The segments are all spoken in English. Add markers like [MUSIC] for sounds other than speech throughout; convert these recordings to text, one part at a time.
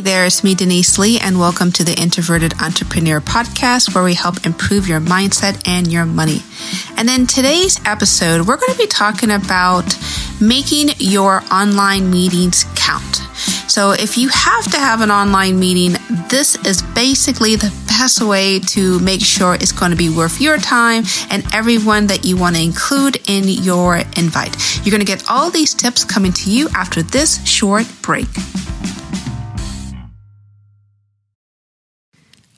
there, it's me, Denise Lee, and welcome to the Introverted Entrepreneur Podcast, where we help improve your mindset and your money. And in today's episode, we're going to be talking about making your online meetings count. So, if you have to have an online meeting, this is basically the best way to make sure it's going to be worth your time and everyone that you want to include in your invite. You're going to get all these tips coming to you after this short break.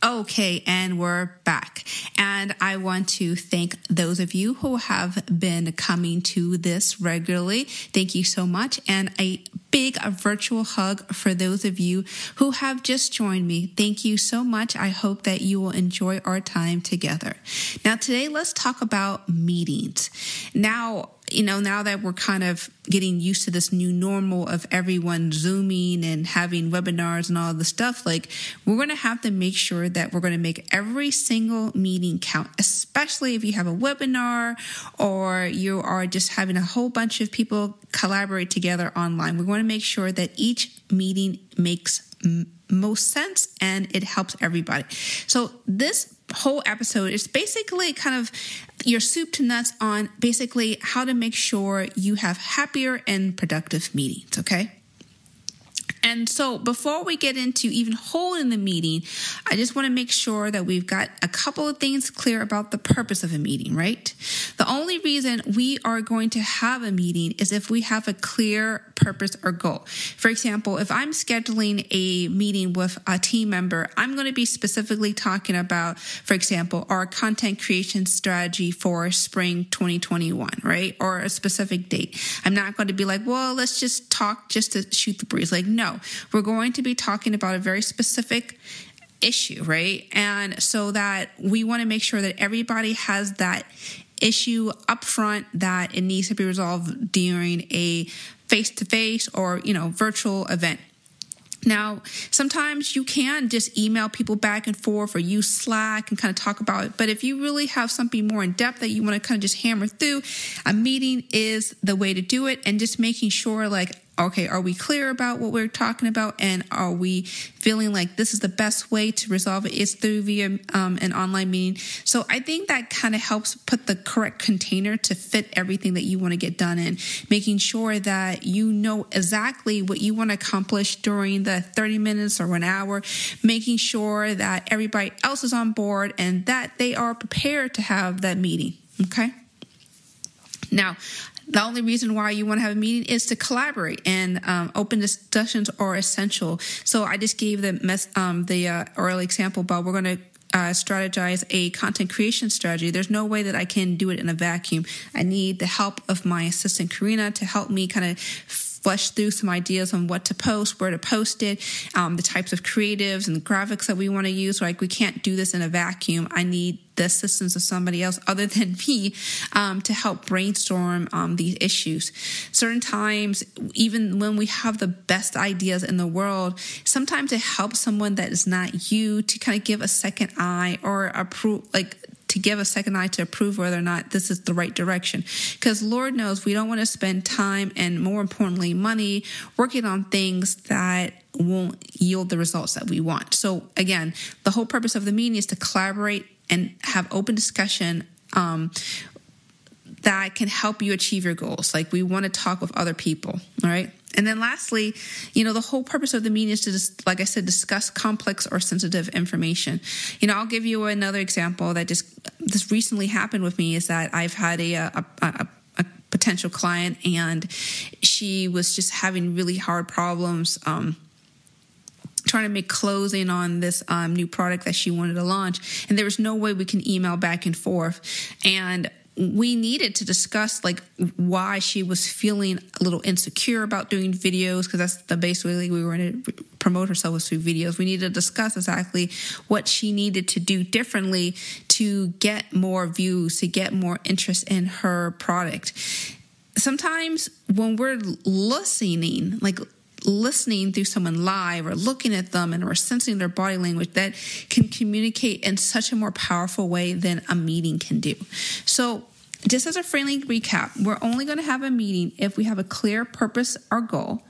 Okay, and we're back. And I want to thank those of you who have been coming to this regularly. Thank you so much. And a big virtual hug for those of you who have just joined me. Thank you so much. I hope that you will enjoy our time together. Now, today, let's talk about meetings. Now, you know, now that we're kind of getting used to this new normal of everyone zooming and having webinars and all the stuff, like we're going to have to make sure that we're going to make every single meeting count, especially if you have a webinar or you are just having a whole bunch of people collaborate together online. We want to make sure that each meeting makes m- most sense and it helps everybody. So this whole episode is basically kind of your soup to nuts on basically how to make sure you have happier and productive meetings, okay? And so before we get into even holding the meeting, I just want to make sure that we've got a couple of things clear about the purpose of a meeting, right? The only reason we are going to have a meeting is if we have a clear purpose or goal. For example, if I'm scheduling a meeting with a team member, I'm going to be specifically talking about, for example, our content creation strategy for spring 2021, right? Or a specific date. I'm not going to be like, well, let's just talk just to shoot the breeze. Like, no, we're going to be talking about a very specific issue, right? And so that we want to make sure that everybody has that issue up front that it needs to be resolved during a face to face or, you know, virtual event. Now, sometimes you can just email people back and forth or use Slack and kind of talk about it. But if you really have something more in depth that you want to kind of just hammer through, a meeting is the way to do it. And just making sure, like, okay, are we clear about what we're talking about? And are we feeling like this is the best way to resolve it is through via um, an online meeting? So I think that kind of helps put the correct container to fit everything that you want to get done in, making sure that you know exactly what you want to accomplish during the 30 minutes or an hour, making sure that everybody else is on board and that they are prepared to have that meeting. Okay. Now, the only reason why you want to have a meeting is to collaborate, and um, open discussions are essential. So I just gave the mess, um, the uh, early example about we're going to uh, strategize a content creation strategy. There's no way that I can do it in a vacuum. I need the help of my assistant Karina to help me kind of flesh through some ideas on what to post, where to post it, um, the types of creatives and graphics that we want to use. Like we can't do this in a vacuum. I need the assistance of somebody else [LAUGHS] other than me um, to help brainstorm um, these issues. Certain times, even when we have the best ideas in the world, sometimes it helps someone that is not you to kind of give a second eye or approve, like to give a second eye to approve whether or not this is the right direction. Because Lord knows we don't want to spend time and more importantly, money working on things that won't yield the results that we want. So again, the whole purpose of the meeting is to collaborate and have open discussion um, that can help you achieve your goals. Like we want to talk with other people, all right? And then lastly, you know, the whole purpose of the meeting is to just, like I said, discuss complex or sensitive information. You know, I'll give you another example that just this recently happened with me is that I've had a, a, a, a potential client and she was just having really hard problems. Um, trying to make closing on this um, new product that she wanted to launch and there was no way we can email back and forth and we needed to discuss like why she was feeling a little insecure about doing videos because that's the basically we were going to promote herself through videos. We needed to discuss exactly what she needed to do differently to get more views, to get more interest in her product. Sometimes when we're listening, like listening through someone live or looking at them and we're sensing their body language that can communicate in such a more powerful way than a meeting can do. So just as a friendly recap, we're only going to have a meeting if we have a clear purpose or goal.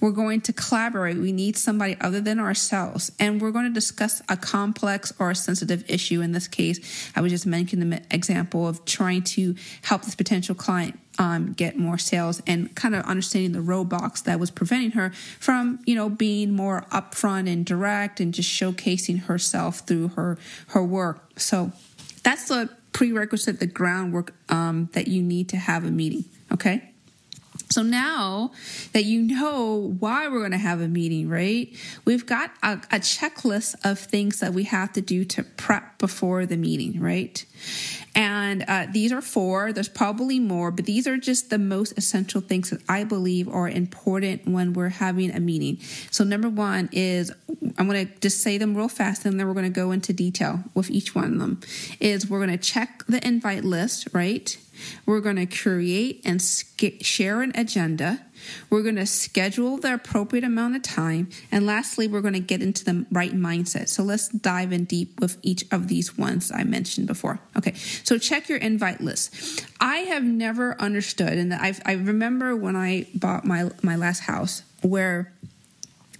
We're going to collaborate. We need somebody other than ourselves. And we're going to discuss a complex or a sensitive issue. In this case, I was just mentioning the example of trying to help this potential client um, get more sales and kind of understanding the roadblocks that was preventing her from, you know, being more upfront and direct and just showcasing herself through her her work. So that's the prerequisite, the groundwork um, that you need to have a meeting. Okay. So now that you know why we're going to have a meeting, right? We've got a, a, checklist of things that we have to do to prep before the meeting, right? And uh, these are four. There's probably more, but these are just the most essential things that I believe are important when we're having a meeting. So, number one is I'm going to just say them real fast and then we're going to go into detail with each one of them. Is we're going to check the invite list, right? We're going to create and share an agenda. We're going to schedule the appropriate amount of time. And lastly, we're going to get into the right mindset. So let's dive in deep with each of these ones I mentioned before. Okay, so check your invite list. I have never understood, and i I remember when I bought my, my last house where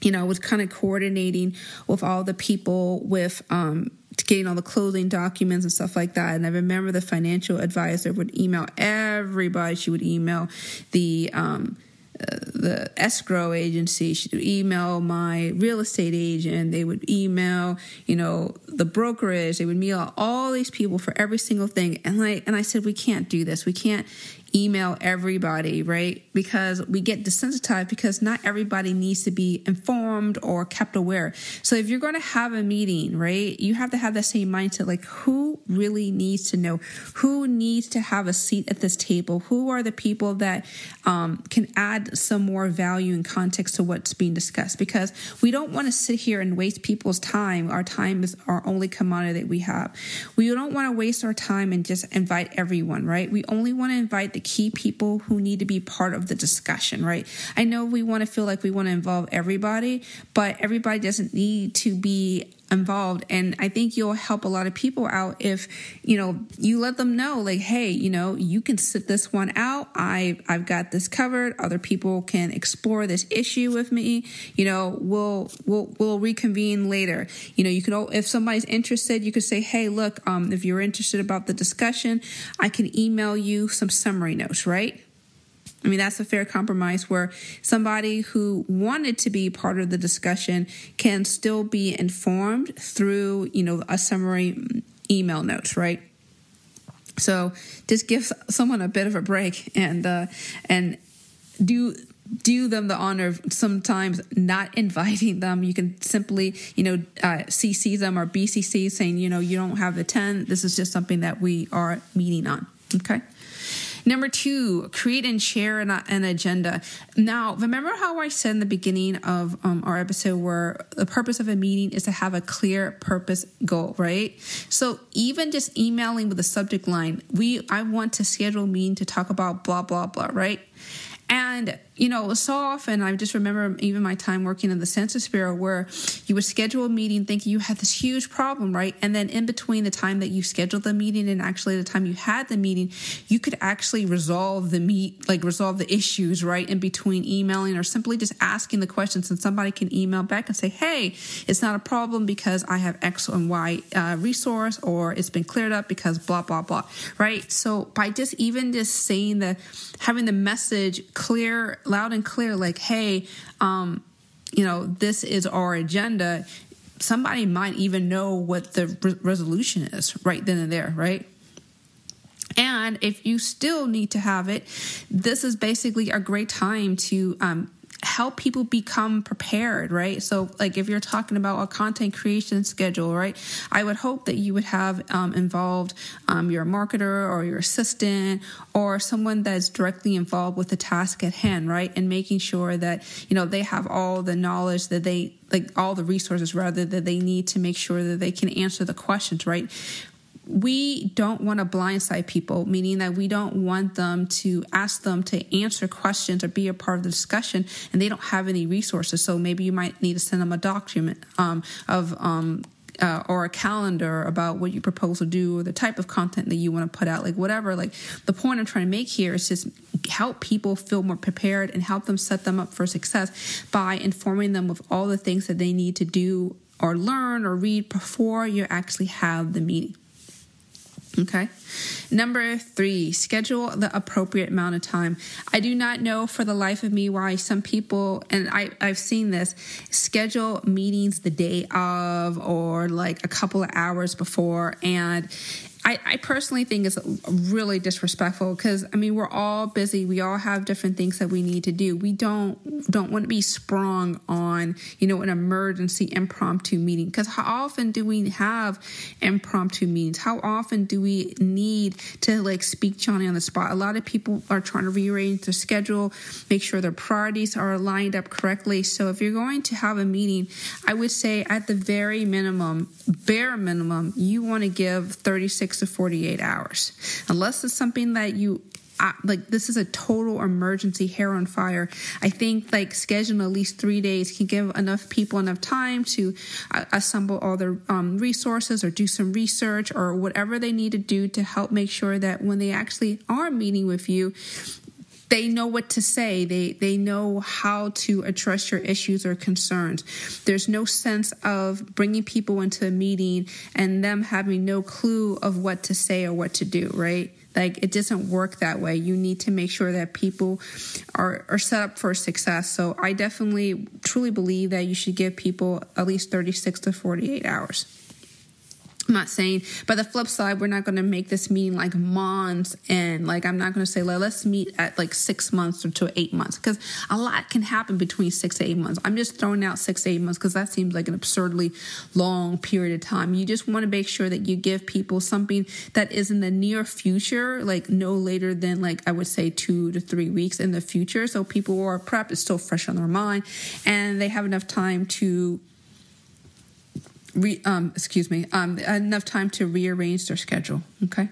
you know, I was kind of coordinating with all the people with um, getting all the closing documents and stuff like that. And I remember the financial advisor would email everybody. She would email the um, the escrow agency. She would email my real estate agent. They would email, you know, the brokerage. They would mail all these people for every single thing. And I and I said, we can't do this. We can't email everybody, right? Because we get desensitized because not everybody needs to be informed or kept aware. So if you're going to have a meeting, right, you have to have the same mindset like who really needs to know? Who needs to have a seat at this table? Who are the people that um, can add some more value and context to what's being discussed? Because we don't want to sit here and waste people's time. Our time is our only commodity that we have. We don't want to waste our time and just invite everyone, right? We only want to invite the key people who need to be part of the discussion, right? I know we want to feel like we want to involve everybody, but everybody doesn't need to be involved. And i think you'll help a lot of people out if you know you let them know like hey you know you can sit this one out. I i've got this covered. Other people can explore this issue with me. You know we'll we'll we'll reconvene later. You know you can if somebody's interested you could say hey look um if you're interested about the discussion i can email you some summary notes right I mean, that's a fair compromise where somebody who wanted to be part of the discussion can still be informed through, you know, a summary email notes, right? So just give someone a bit of a break and uh, and do do them the honor of sometimes not inviting them. You can simply, you know, uh, CC them or BCC saying, you know, you don't have the 10. This is just something that we are meeting on. Okay. Number two, create and share an, an agenda. Now, remember how I said in the beginning of um, our episode where the purpose of a meeting is to have a clear purpose goal, right? So even just emailing with the subject line, we I want to schedule a meeting to talk about blah blah blah, right? And, you know, so often I just remember even my time working in the Census Bureau where you would schedule a meeting thinking you had this huge problem, right? And then in between the time that you scheduled the meeting and actually the time you had the meeting, you could actually resolve the meet, like resolve the issues, right? In between emailing or simply just asking the questions and somebody can email back and say, hey, it's not a problem because I have X and Y uh, resource or it's been cleared up because blah, blah, blah, right? So by just even just saying the, having the message clear, loud and clear, like, hey, um, you know, this is our agenda. Somebody might even know what the re- resolution is right then and there, right? And if you still need to have it, this is basically a great time to um, help people become prepared, right? So, like if you're talking about a content creation schedule, right? I would hope that you would have um, involved um, your marketer or your assistant or someone that's directly involved with the task at hand, right? And making sure that, you know, they have all the knowledge that they, like all the resources rather that they need to make sure that they can answer the questions, right? We don't want to blindside people, meaning that we don't want them to ask them to answer questions or be a part of the discussion and they don't have any resources. So maybe you might need to send them a document um, of um, uh, or a calendar about what you propose to do or the type of content that you want to put out like whatever like the point i'm trying to make here is just help people feel more prepared and help them set them up for success by informing them of all the things that they need to do or learn or read before you actually have the meeting Okay. Number three, schedule the appropriate amount of time. I do not know for the life of me why some people, and I, I've seen this, schedule meetings the day of or like a couple of hours before. And I, I personally think it's really disrespectful because I mean we're all busy. We all have different things that we need to do. We don't don't want to be sprung on you know an emergency impromptu meeting because how often do we have impromptu meetings? How often do we need to like speak Johnny on the spot? A lot of people are trying to rearrange their schedule, make sure their priorities are lined up correctly. So if you're going to have a meeting, I would say at the very minimum, bare minimum, you want to give 36 to 48 hours. Unless it's something that you like this is a total emergency hair on fire i think like scheduling at least three days can give enough people enough time to uh, assemble all their um, resources or do some research or whatever they need to do to help make sure that when they actually are meeting with you they know what to say. They they know how to address your issues or concerns. There's no sense of bringing people into a meeting and them having no clue of what to say or what to do, right? Like it doesn't work that way. You need to make sure that people are, are set up for success. So I definitely truly believe that you should give people at least 36 to 48 hours. I'm not saying, but the flip side, we're not going to make this meeting like months and like I'm not going to say like let's meet at like six months or to eight months because a lot can happen between six to eight months. I'm just throwing out six to eight months because that seems like an absurdly long period of time. You just want to make sure that you give people something that is in the near future, like no later than like I would say two to three weeks in the future, so people are prepped, it's still fresh on their mind, and they have enough time to re, um, excuse me, um, enough time to rearrange their schedule. Okay.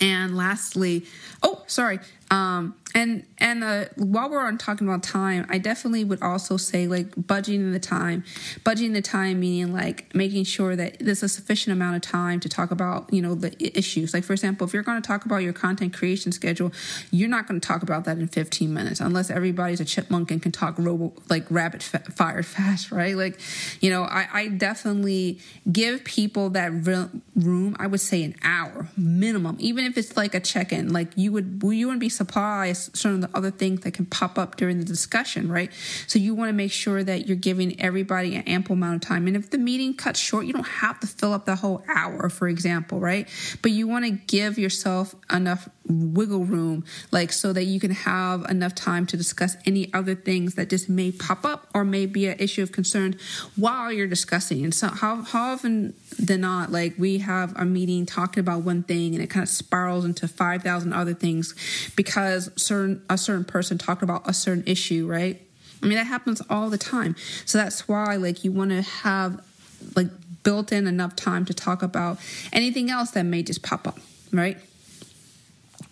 And lastly, oh, sorry, um, and and uh, while we're on talking about time, I definitely would also say like budgeting the time, budgeting the time meaning like making sure that there's a sufficient amount of time to talk about you know the issues. Like for example, if you're going to talk about your content creation schedule, you're not going to talk about that in 15 minutes unless everybody's a chipmunk and can talk robo like rabbit fire [LAUGHS] fast, right? Like, you know, I, I definitely give people that room. I would say an hour minimum, even if it's like a check in. Like you would you wouldn't be surprised some of the other things that can pop up during the discussion, right? So you want to make sure that you're giving everybody an ample amount of time. And if the meeting cuts short, you don't have to fill up the whole hour, for example, right? But you want to give yourself enough wiggle room, like so that you can have enough time to discuss any other things that just may pop up or may be an issue of concern while you're discussing. And so how, how often than not, like we have a meeting talking about one thing and it kind of spirals into 5,000 other things because certain, a certain person talked about a certain issue, right? I mean, that happens all the time. So that's why, like, you want to have, like, built in enough time to talk about anything else that may just pop up, right?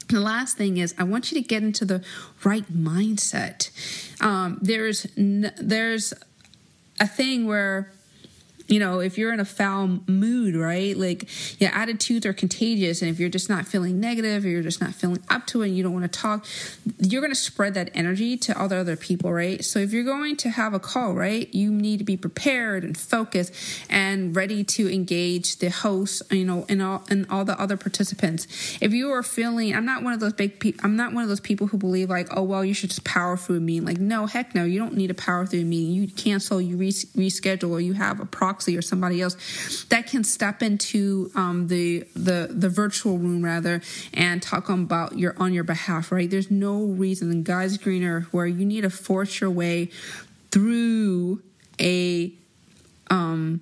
The last thing is, I want you to get into the right mindset. Um, there's there's a thing where you know, if you're in a foul mood, right? Like your attitudes are contagious. And if you're just not feeling negative or you're just not feeling up to it and you don't want to talk, you're going to spread that energy to other other people, right? So if you're going to have a call, right, you need to be prepared and focused and ready to engage the host, you know, and all and all the other participants. If you are feeling, I'm not one of those big people. I'm not one of those people who believe like, oh well, you should just power through a meeting. Like, no, heck no, you don't need to power through a meeting. You cancel, you re- reschedule, or you have a proxy proxy or somebody else that can step into um, the the the virtual room rather and talk about your on your behalf. Right? There's no reason, guys, greener, where you need to force your way through a um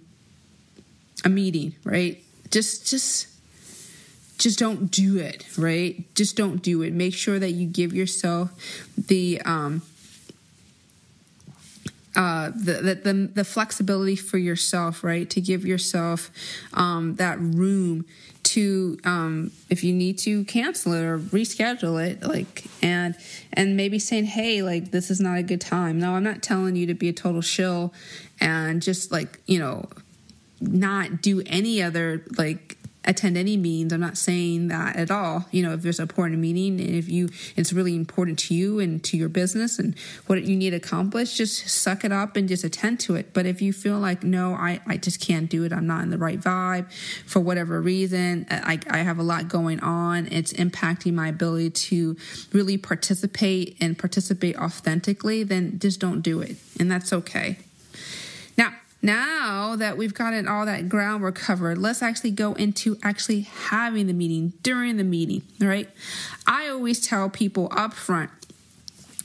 a meeting. Right? Just just just don't do it right just don't do it make sure that you give yourself the um uh, the, the, the flexibility for yourself, right? To give yourself um, that room to, um, if you need to cancel it or reschedule it, like, and and maybe saying, hey, like this is not a good time. No, I'm not telling you to be a total shill and just like you know not do any other like attend any meetings. I'm not saying that at all. You know, if there's a important meeting and if you it's really important to you and to your business and what you need accomplished, just suck it up and just attend to it. But if you feel like no, I, I just can't do it, I'm not in the right vibe for whatever reason, uh, I, I have a lot going on, it's impacting my ability to really participate and participate authentically, then just don't do it. And that's okay. Now, that we've gotten all that groundwork covered, let's actually go into actually having the meeting during the meeting, right? I always tell people up front,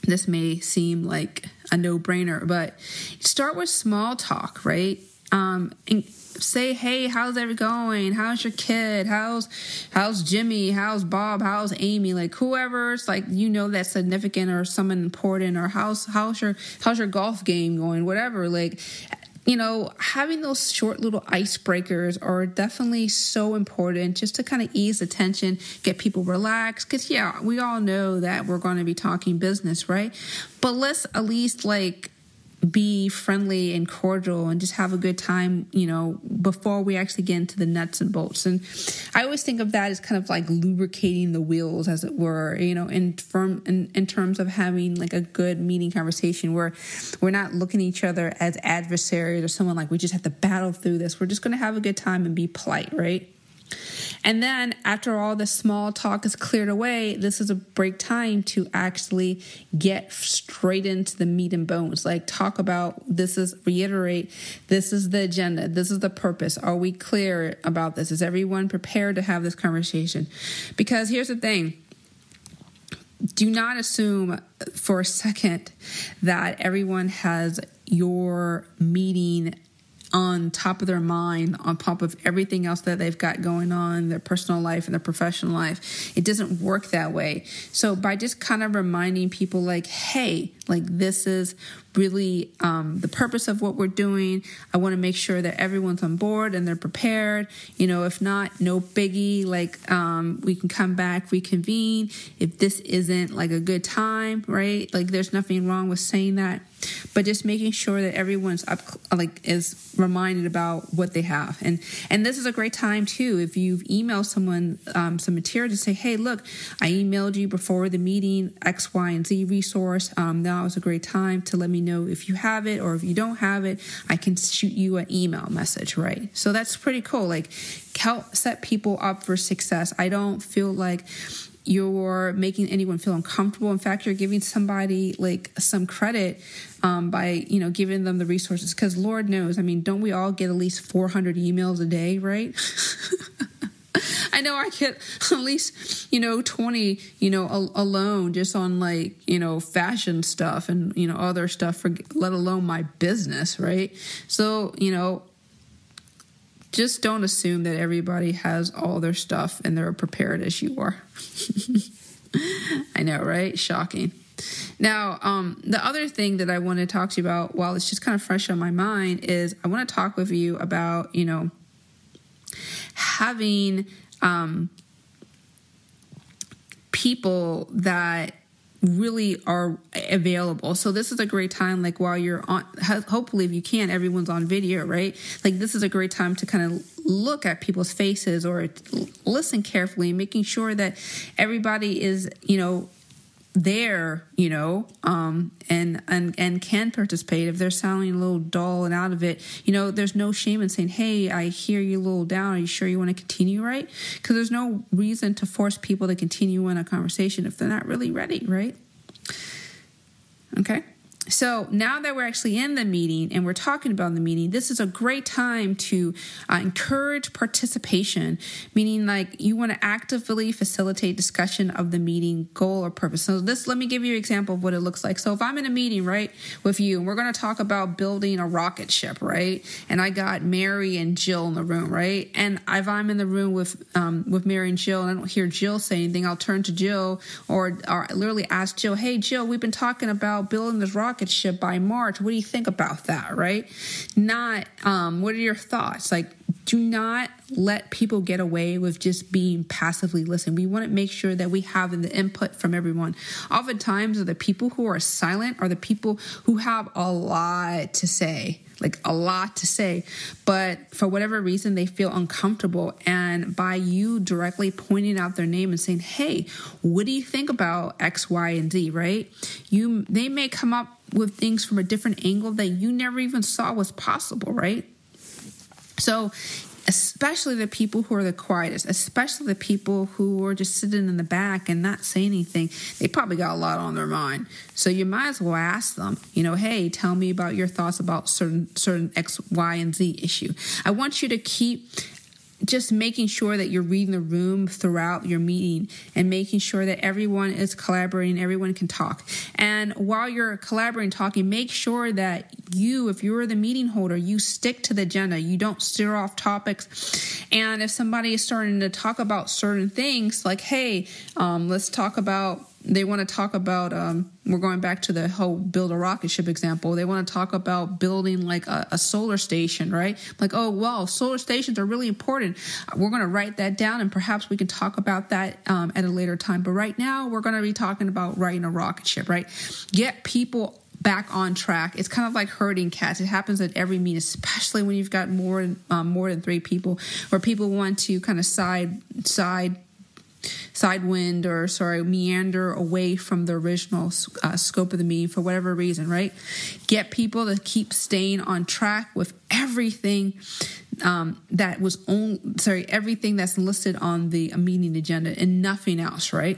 this may seem like a no brainer, but start with small talk, right? Um, and say, hey, how's it going? How's your kid? How's how's Jimmy? How's Bob? How's Amy? Like whoever's like you know that's significant or someone important or how's how's your how's your golf game going? Whatever. Like you know, having those short little icebreakers are definitely so important just to kind of ease the tension, get people relaxed. Because, yeah, we all know that we're going to be talking business, right? But let's at least like be friendly and cordial and just have a good time, you know, before we actually get into the nuts and bolts. And I always think of that as kind of like lubricating the wheels, as it were, you know, in firm in, in terms of having like a good meeting conversation where we're not looking at each other as adversaries or someone like we just have to battle through this. We're just going to have a good time and be polite, right? And then after all the small talk is cleared away, this is a break time to actually get straight into the meat and bones. Like talk about this is reiterate, this is the agenda, this is the purpose. Are we clear about this? Is everyone prepared to have this conversation? Because here's the thing do not assume for a second that everyone has your meeting on top of their mind, on top of everything else that they've got going on, their personal life and their professional life. It doesn't work that way. So by just kind of reminding people, like, hey, like this is really um, the purpose of what we're doing. I want to make sure that everyone's on board and they're prepared. You know, if not, no biggie. Like um, we can come back, reconvene. If this isn't like a good time, right? Like there's nothing wrong with saying that, but just making sure that everyone's up, like is reminded about what they have. And and this is a great time too. If you've emailed someone um, some material to say, hey, look, I emailed you before the meeting X, Y, and Z resource. Um, now is a great time to let me know if you have it or if you don't have it. I can shoot you an email message, right? So that's pretty cool. Like help set people up for success. I don't feel like you're making anyone feel uncomfortable. In fact, you're giving somebody like some credit um, by you know giving them the resources. Because Lord knows, I mean, don't we all get at least 400 emails a day, right? [LAUGHS] [LAUGHS] I know I get [LAUGHS] at least, you know, 20, you know, al- alone just on like, you know, fashion stuff and, you know, other stuff, for, let alone my business, right? So, you know, just don't assume that everybody has all their stuff and they're prepared as you are. [LAUGHS] I know, right? Shocking. Now, um, the other thing that I want to talk to you about, while it's just kind of fresh on my mind, is I want to talk with you about, you know, having um, people that really are available. So this is a great time like while you're on hopefully if you can everyone's on video, right? Like this is a great time to kind of look at people's faces or listen carefully making sure that everybody is, you know, there, you know, um, and and and can participate if they're sounding a little dull and out of it. You know, there's no shame in saying, "Hey, I hear you a little down. Are you sure you want to continue?" Right? Because there's no reason to force people to continue in a conversation if they're not really ready, right? Okay. So now that we're actually in the meeting and we're talking about the meeting, this is a great time to uh, encourage participation, meaning like you want to actively facilitate discussion of the meeting goal or purpose. So this, let me give you an example of what it looks like. So if I'm in a meeting, right, with you, and we're going to talk about building a rocket ship, right, and I got Mary and Jill in the room, right, and if I'm in the room with um, with Mary and Jill and I don't hear Jill say anything, I'll turn to Jill or or literally ask Jill, "Hey, Jill, we've been talking about building this rocket." Rocket ship by March. What do you think about that? Right? Not, um, what are your thoughts? Like, do not let people get away with just being passively listening. We want to make sure that we have the input from everyone. Oftentimes, the people who are silent are the people who have a lot to say, like a lot to say, but for whatever reason, they feel uncomfortable. And by you directly pointing out their name and saying, "Hey, what do you think about X, Y, and Z?" Right? You they may come up with things from a different angle that you never even saw was possible. Right? So, especially the people who are the quietest, especially the people who are just sitting in the back and not saying anything, they probably got a lot on their mind. So you might as well ask them, you know, hey, tell me about your thoughts about certain certain X, Y, and Z issue. I want you to keep just making sure that you're reading the room throughout your meeting and making sure that everyone is collaborating, everyone can talk. And while you're collaborating, talking, make sure that you, if you're the meeting holder, you stick to the agenda. You don't steer off topics. And if somebody is starting to talk about certain things, like, hey, um, let's talk about they want to talk about um, we're going back to the whole build a rocket ship example. They want to talk about building like a, a solar station right? Like oh well solar stations are really important. We're going to write that down and perhaps we can talk about that um, at a later time. But right now we're going to be talking about writing a rocket ship right? Get people back on track. It's kind of like herding cats. It happens at every meet, especially when you've got more um, more than three people, where people want to kind of side side sidewind or sorry meander away from the original uh, scope of the meeting for whatever reason right? Get people to keep staying on track with everything um, that was on sorry everything that's listed on the meeting agenda and nothing else right?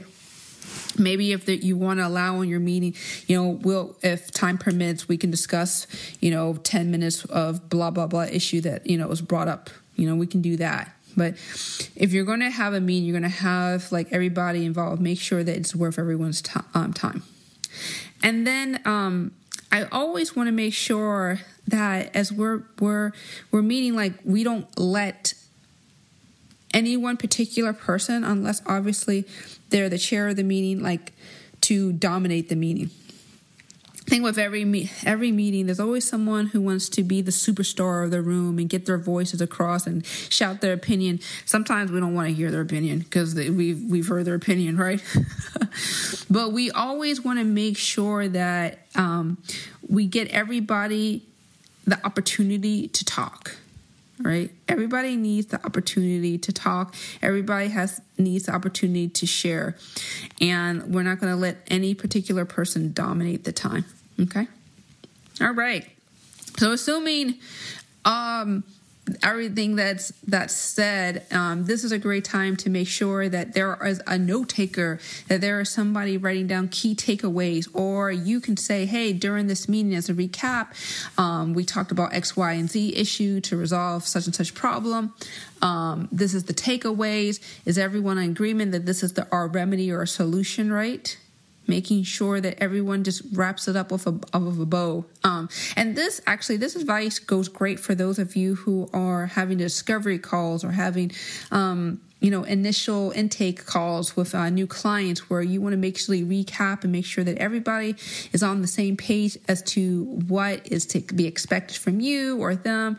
Maybe if the, you want to allow in your meeting you know we'll if time permits we can discuss you know 10 minutes of blah blah blah issue that you know was brought up. You know we can do that but if you're going to have a meeting, you're going to have like everybody involved. Make sure that it's worth everyone's t- um, time. And then um, I always want to make sure that as we're we're we're meeting, like we don't let any one particular person, unless obviously they're the chair of the meeting, like to dominate the meeting thing with every me- every meeting there's always someone who wants to be the superstar of the room and get their voices across and shout their opinion. Sometimes we don't want to hear their opinion because we've we've heard their opinion right? [LAUGHS] But we always want to make sure that um, we get everybody the opportunity to talk right? Everybody needs the opportunity to talk. Everybody has needs the opportunity to share. And we're not going to let any particular person dominate the time okay? All right. So assuming um everything that's that's said, um, this is a great time to make sure that there is a note taker, that there is somebody writing down key takeaways, or you can say, "Hey, during this meeting, as a recap, um, we talked about X, Y, and Z issue to resolve such and such problem. Um, this is the takeaways. Is everyone in agreement that this is the our remedy or a solution? Right?" Making sure that everyone just wraps it up with a, of a bow. Um, and this actually, this advice goes great for those of you who are having discovery calls or having, um, you know, initial intake calls with uh, new clients where you want to make sure you recap and make sure that everybody is on the same page as to what is to be expected from you or them.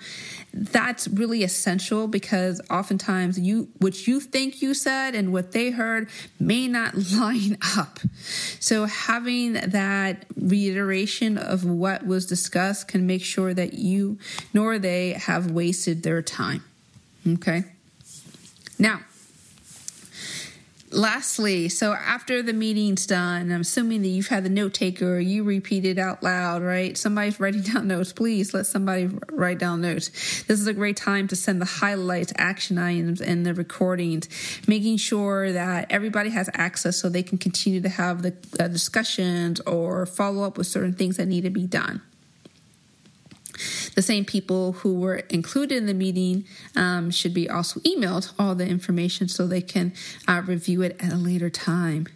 That's really essential because oftentimes you, what you think you said and what they heard may not [LAUGHS] line up. So having that reiteration of what was discussed can make sure that you nor they have wasted their time. Okay. Now, lastly, so after the meeting's done, I'm assuming that you've had the note taker, you repeat it out loud, right? Somebody's [LAUGHS] writing down notes. Please let somebody write down notes. This is a great time to send the highlights, action items, and the recordings, making sure that everybody has access so they can continue to have the uh, discussions or follow up with certain things that need to be done. The same people who were included in the meeting um, should be also emailed all the information so they can uh, review it at a later time.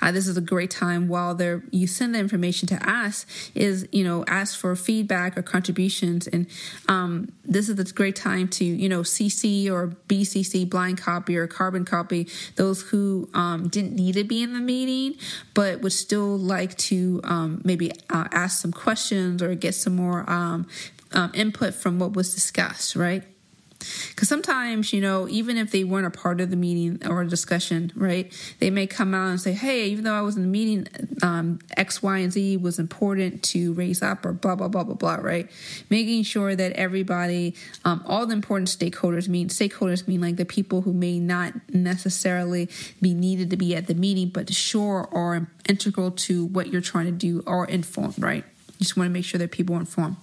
Uh, this is a great time while they you send the information to us is you know ask for feedback or contributions and um, this is a great time to you know cc or bcc blind copy or carbon copy those who um, didn't need to be in the meeting but would still like to um, maybe uh, ask some questions or get some more um, um, input from what was discussed, right? Because sometimes, you know, even if they weren't a part of the meeting or a discussion, right, they may come out and say, hey, even though I was in the meeting, um, X, Y, and Z was important to raise up or blah, blah, blah, blah, blah, right? Making sure that everybody, um, all the important stakeholders mean, stakeholders mean like the people who may not necessarily be needed to be at the meeting, but sure are integral to what you're trying to do are informed, right? You just want to make sure that people are informed.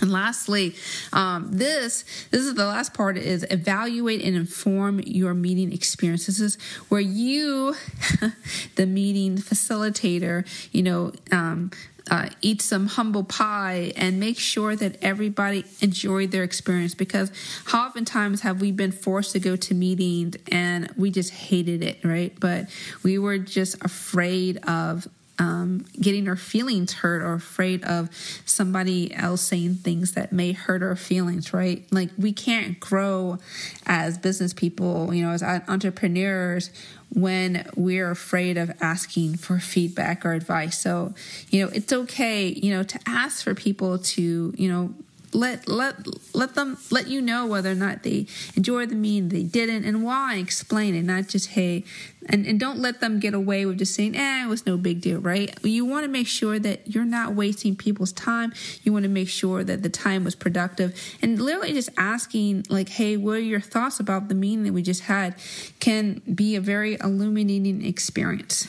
And lastly, um, this this is the last part is evaluate and inform your meeting experience. This is where you, [LAUGHS] the meeting facilitator, you know, um, uh, eat some humble pie and make sure that everybody enjoyed their experience because how oftentimes have we been forced to go to meetings and we just hated it right but we were just afraid of um, getting our feelings hurt or afraid of somebody else saying things that may hurt our feelings, right? Like we can't grow as business people, you know, as entrepreneurs when we're afraid of asking for feedback or advice. So, you know, it's okay, you know, to ask for people to, you know, let let let them let you know whether or not they enjoyed the meeting, they didn't, and why. Explain it, not just hey, and and don't let them get away with just saying, "eh, it was no big deal," right? You want to make sure that you're not wasting people's time. You want to make sure that the time was productive, and literally just asking, like, "Hey, what are your thoughts about the meeting that we just had?" can be a very illuminating experience.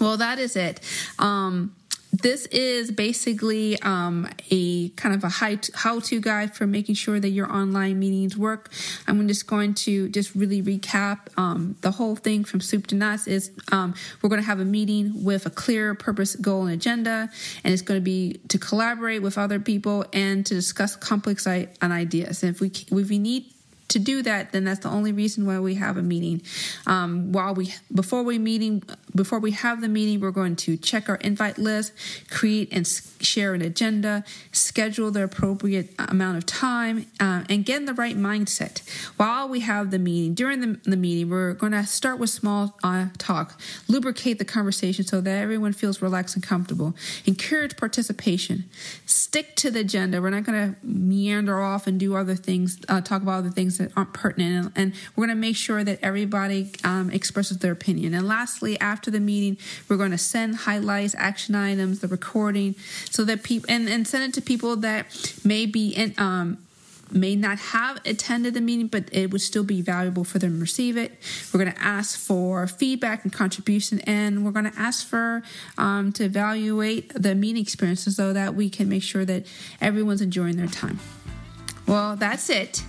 Well, that is it. Um, this is basically um, a kind of a how-to guide for making sure that your online meetings work. I'm just going to just really recap um, the whole thing from soup to nuts. Is um, we're going to have a meeting with a clear purpose, goal, and agenda, and it's going to be to collaborate with other people and to discuss complex ideas. And if we if we need to do that, then that's the only reason why we have a meeting. Um, while we before we meeting before we have the meeting, we're going to check our invite list, create and share an agenda, schedule the appropriate amount of time, uh, and get in the right mindset. While we have the meeting, during the, the meeting, we're going to start with small uh, talk, lubricate the conversation so that everyone feels relaxed and comfortable, encourage participation, stick to the agenda. We're not going to meander off and do other things, uh, talk about other things that aren't pertinent, and, and we're going to make sure that everybody um, expresses their opinion. And lastly, after the meeting, we're going to send highlights, action items, the recording, so that people and, and send it to people that may be in um, may not have attended the meeting, but it would still be valuable for them to receive it. We're going to ask for feedback and contribution, and we're going to ask for um, to evaluate the meeting experience so that we can make sure that everyone's enjoying their time. Well, that's it.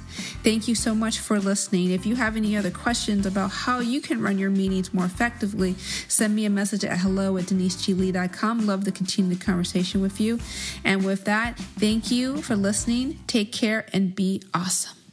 Thank you so much for listening. If you have any other questions about how you can run your meetings more effectively, send me a message at hello at deniseglee.com. Love to continue the conversation with you. And with that, thank you for listening. Take care and be awesome.